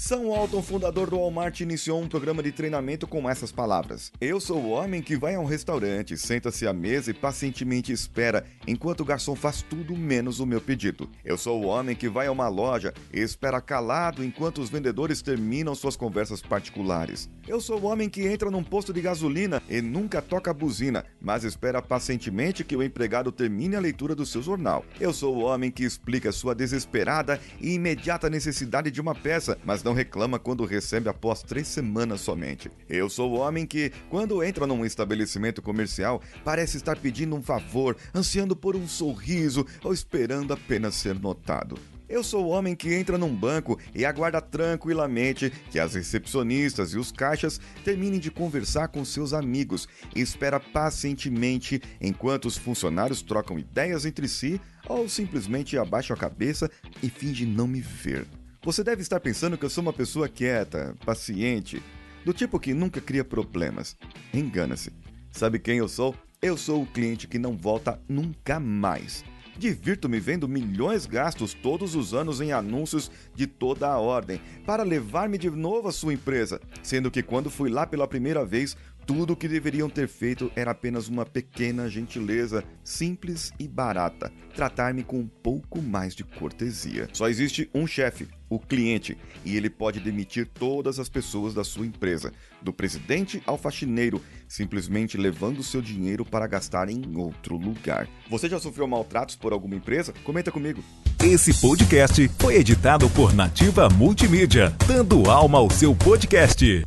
Sam Walton, fundador do Walmart, iniciou um programa de treinamento com essas palavras: Eu sou o homem que vai a um restaurante, senta-se à mesa e pacientemente espera enquanto o garçom faz tudo menos o meu pedido. Eu sou o homem que vai a uma loja e espera calado enquanto os vendedores terminam suas conversas particulares. Eu sou o homem que entra num posto de gasolina e nunca toca a buzina, mas espera pacientemente que o empregado termine a leitura do seu jornal. Eu sou o homem que explica sua desesperada e imediata necessidade de uma peça, mas não reclama quando recebe após três semanas somente. Eu sou o homem que, quando entra num estabelecimento comercial, parece estar pedindo um favor, ansiando por um sorriso ou esperando apenas ser notado. Eu sou o homem que entra num banco e aguarda tranquilamente que as recepcionistas e os caixas terminem de conversar com seus amigos e espera pacientemente enquanto os funcionários trocam ideias entre si ou simplesmente abaixa a cabeça e finge não me ver. Você deve estar pensando que eu sou uma pessoa quieta, paciente, do tipo que nunca cria problemas. Engana-se. Sabe quem eu sou? Eu sou o cliente que não volta nunca mais. Divirto-me vendo milhões gastos todos os anos em anúncios de toda a ordem para levar-me de novo à sua empresa, sendo que quando fui lá pela primeira vez, tudo o que deveriam ter feito era apenas uma pequena gentileza, simples e barata, tratar-me com um pouco mais de cortesia. Só existe um chefe, o cliente, e ele pode demitir todas as pessoas da sua empresa, do presidente ao faxineiro, simplesmente levando seu dinheiro para gastar em outro lugar. Você já sofreu maltratos por alguma empresa? Comenta comigo. Esse podcast foi editado por Nativa Multimídia, dando alma ao seu podcast.